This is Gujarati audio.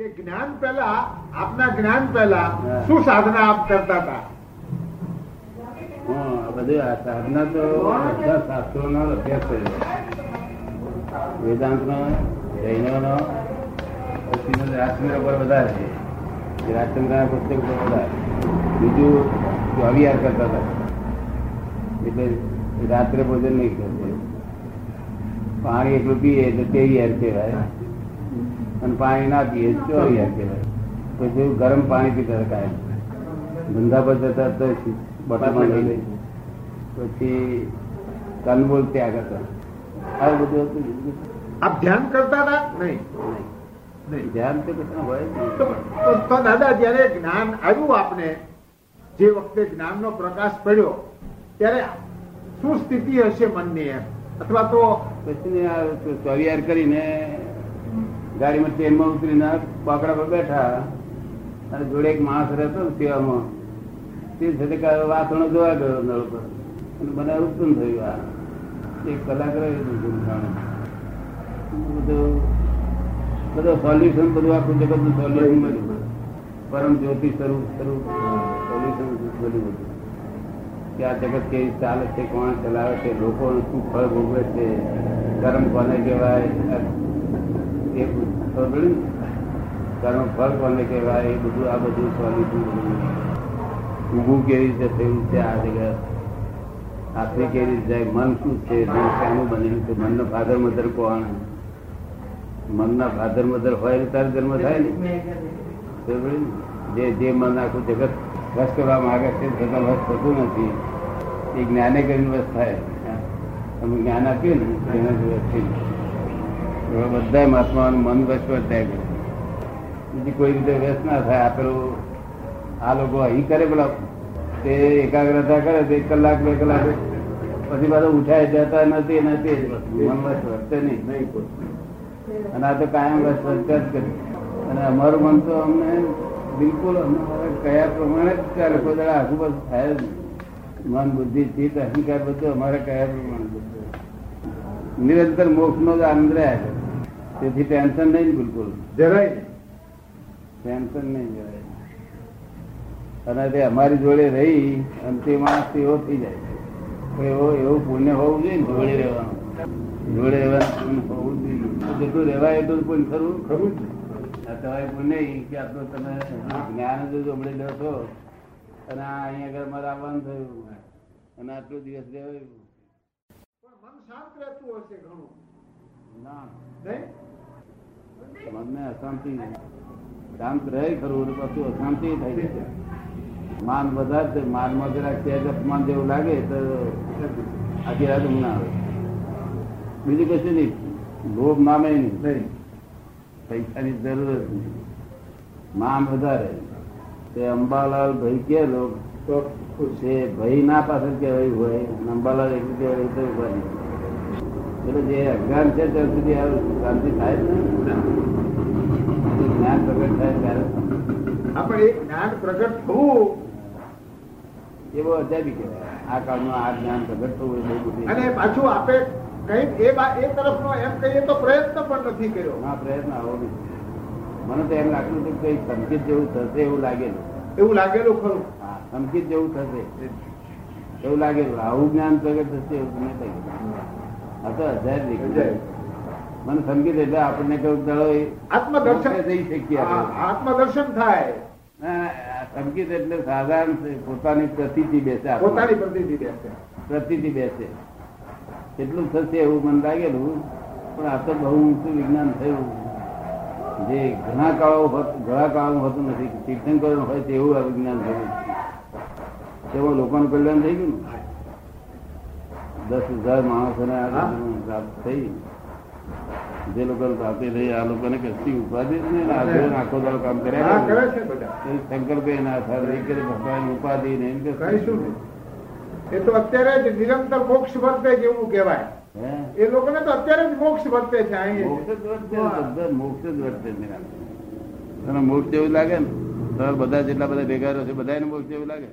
કે જ્ઞાન પહેલા આપના જ્ઞાન પહેલા શું સાધના આપ કરતા હતા? બધું આ સાધના તો બધા શાસ્ત્રોનો અભ્યાસ કર્યો વેદાંતનો જૈનોનો પછીનો રાજચંદ્ર પર વધારે છે. રાજચંદ્રના પુસ્તક પર વધારે બીજું ચોવીયાર કરતા હતા. એટલે રાત્રે ભોજન નહીં કરતા. પાણી એટલું પીએ તો તેવીયાર કહેવાય. અને પાણી ના પીએ ચોરિયા કહેવાય. પછી ગરમ પાણી પીતા કાયમ. ધંધા પર જતા તો બટામાં લઈ લઈ. પછી કનબોલ ત્યાગ હતા આ બધું હતું આપ ધ્યાન કરતા હતા? નહીં. ધ્યાન તો કશું હોય તો તો- તો દાદા જયારે જ્ઞાન આવ્યું આપને જે વખતે જ્ઞાનનો પ્રકાશ પડ્યો ત્યારે શું સ્થિતિ હશે મનની એમ? અથવા તો પછી ચોરિયાર કરીને ગાડીમાં ટ્રેનમાં ઉતરીને બાકડા પર બેઠા અને જોડે એક માણસ રહેતો સેવામાં. તે સાથે વાસણો જોવા ગયો નળ પર. અને મને ઉત્પન્ન થયું આ. એક કલાક રહ્યું બધું બધું બધું સોલ્યુશન બધું આખું જગતનું સોલ્યુશન મળ્યું પરમ જ્યોતિ સ્વરૂપ સ્વરૂપ સોલ્યુશન બધું બધું. કે આ જગત કેવી ચાલે છે, કોણ ચલાવે છે લોકો શું ફળ ભોગવે છે કર્મ કોને કહેવાય એ કર્મ ફળ કોને કહેવાય, એ બધું, આ બધું સ્વામી ઊભું કેવી રીતે થયું છે? આ જગત. આખરી કેવી રીતે જાય? મન શું છે? શાનું બનેલું છે? મનનો ફાધર મધર કોણ? મનના ફાધર મધર હોય તારે જન્મ થાય ને. ને? જે જે મન આખું જગત વસ કરવા માંગે છે છતાં વસ થતું નથી. એ જ્ઞાને કરીને વસ થાય. તમે જ્ઞાન આપીએ ને તેના જ થઈ બધા મહાત્માઓનું મન વસવટ થાય બીજી કોઈ રીતે વ્યસ્ત ના થાય. આપેલું આ લોકો અહીં કરે પેલા, તે એકાગ્રતા કરે, તો એક કલાક, બે કલાક, પછી પાછું ઉઠાય, જતા નથી નથી. મન વર્તે નહીં. અને આ તો કાયમ વસવટ જ કરે. અને અમારું મન તો અમને બિલકુલ કયા પ્રમાણે જ ચાલે કોઈ દાડો થાય જ મન, બુદ્ધિ, ચિત્ત, અહંકાર બધું અમારે કયા પ્રમાણે નિરંતર મોક્ષ નો જ આનંદ રહ્યા છે. તેથી ટેન્શન નહીં બિલકુલ. જરાય ટેન્શન નહીં જરાય. અને તે અમારી જોડે રહી અને તે માણસ એવો થઈ જાય. એવો એવું પુણ્ય હોવું જોઈએ જોડે રહેવાનું. જોડે રહેવાનું હોવું જોઈએ. જેટલું રહેવાય એટલું પુણ્ય ખરું? ખરું તમારે પુણ્ય કે આટલું તમે જ્ઞાન જ જમડી લો છો અને આ અહીંયા આગળ મારે આવવાનું થયું. અને આટલો દિવસ રહેવાયું પણ મન શાંત રહેતું હશે ઘણું. ના. નહીં? મનને અશાંતિ શાંત રહે ખરું પછી અશાંતિ થઈ છે. માન વધારે છે માનમાં જરાક તેજ અપમાન જેવું લાગે તો આખી રાત ઊંઘ ના આવે. બીજું કશું નહીં. લોભ નામે નહીં. પૈસાની જરૂર જ નહીં. માન વધારે. તે અંબાલાલ ભાઈ કે લોક તો ખુશ. ભાઈ ના પાછળ કહેવાય હોય અંબાલાલ એક કહેવાય તો. એટલે જે અજ્ઞાન છે ત્યાં સુધી આ શાંતિ થાય જ નહીં. જ્ઞાન પ્રગટ થાય ત્યારે. આપણે જ્ઞાન પ્રગટ થવું એવો અજાબી કહેવાય. આ કાળમાં આ જ્ઞાન પ્રગટ થવું એ બહુ અને પાછું આપે કંઈક એ એ તરફનો એમ કહીએ તો પ્રયત્ન પણ નથી કર્યો. આ પ્રયત્ન આવો નહીં. મને તો એમ લાગતું હતું કે સંકેત જેવું થશે એવું લાગેલું. એવું લાગેલું ખરું. હા સંકેત જેવું થશે. એવું લાગેલું. આવું જ્ઞાન પ્રગટ થશે એવું તમે લાગેલું આ તો હજાર અજાયબ. મને સંકેત એટલે આપણને કયું દળો આત્મદર્શન. થઈ શકીએ આત્મદર્શન થાય. ના, એટલે સાધારણ પોતાની પ્રતિથી બેસે. પોતાની પ્રતિથી બેસે. પ્રતિથી બેસે. કેટલું થશે એવું મને લાગેલું પણ આ તો બહુ ઊંચું વિજ્ઞાન થયું. જે ઘણા કાળો ઘણા કાળો હોતું નથી. તીર્થંકર હોય તેવું આ વિજ્ઞાન થયું. તેમાં લોકોનું કલ્યાણ થઈ ગયું ને? દસ હજાર માણસોને આ. પ્રાપ્ત થઈ જે લોકોને પ્રાપ્તિ થઈ આ લોકોને કશી ઉપાધિ જ નહીં ને આખો દાડો કામ કર્યા કરે. છે શંકરભાઈ ના થાય એ કરે ભગવાન ઉપાધિ ને એમ કે કઈ શું નહીં. એ તો અત્યારે જ નિરંતર મોક્ષ વર્તે જેવું કહેવાય એ લોકોને તો અત્યારે જ મોક્ષ વર્તે છે અહીં મોક્ષ જ વર્તે મોક્ષ જ વર્તે. તને મોક્ષ જેવું લાગે ને બધા જેટલા બધા ભેગા રહ્યો છે બધાને મોક્ષ જેવું લાગે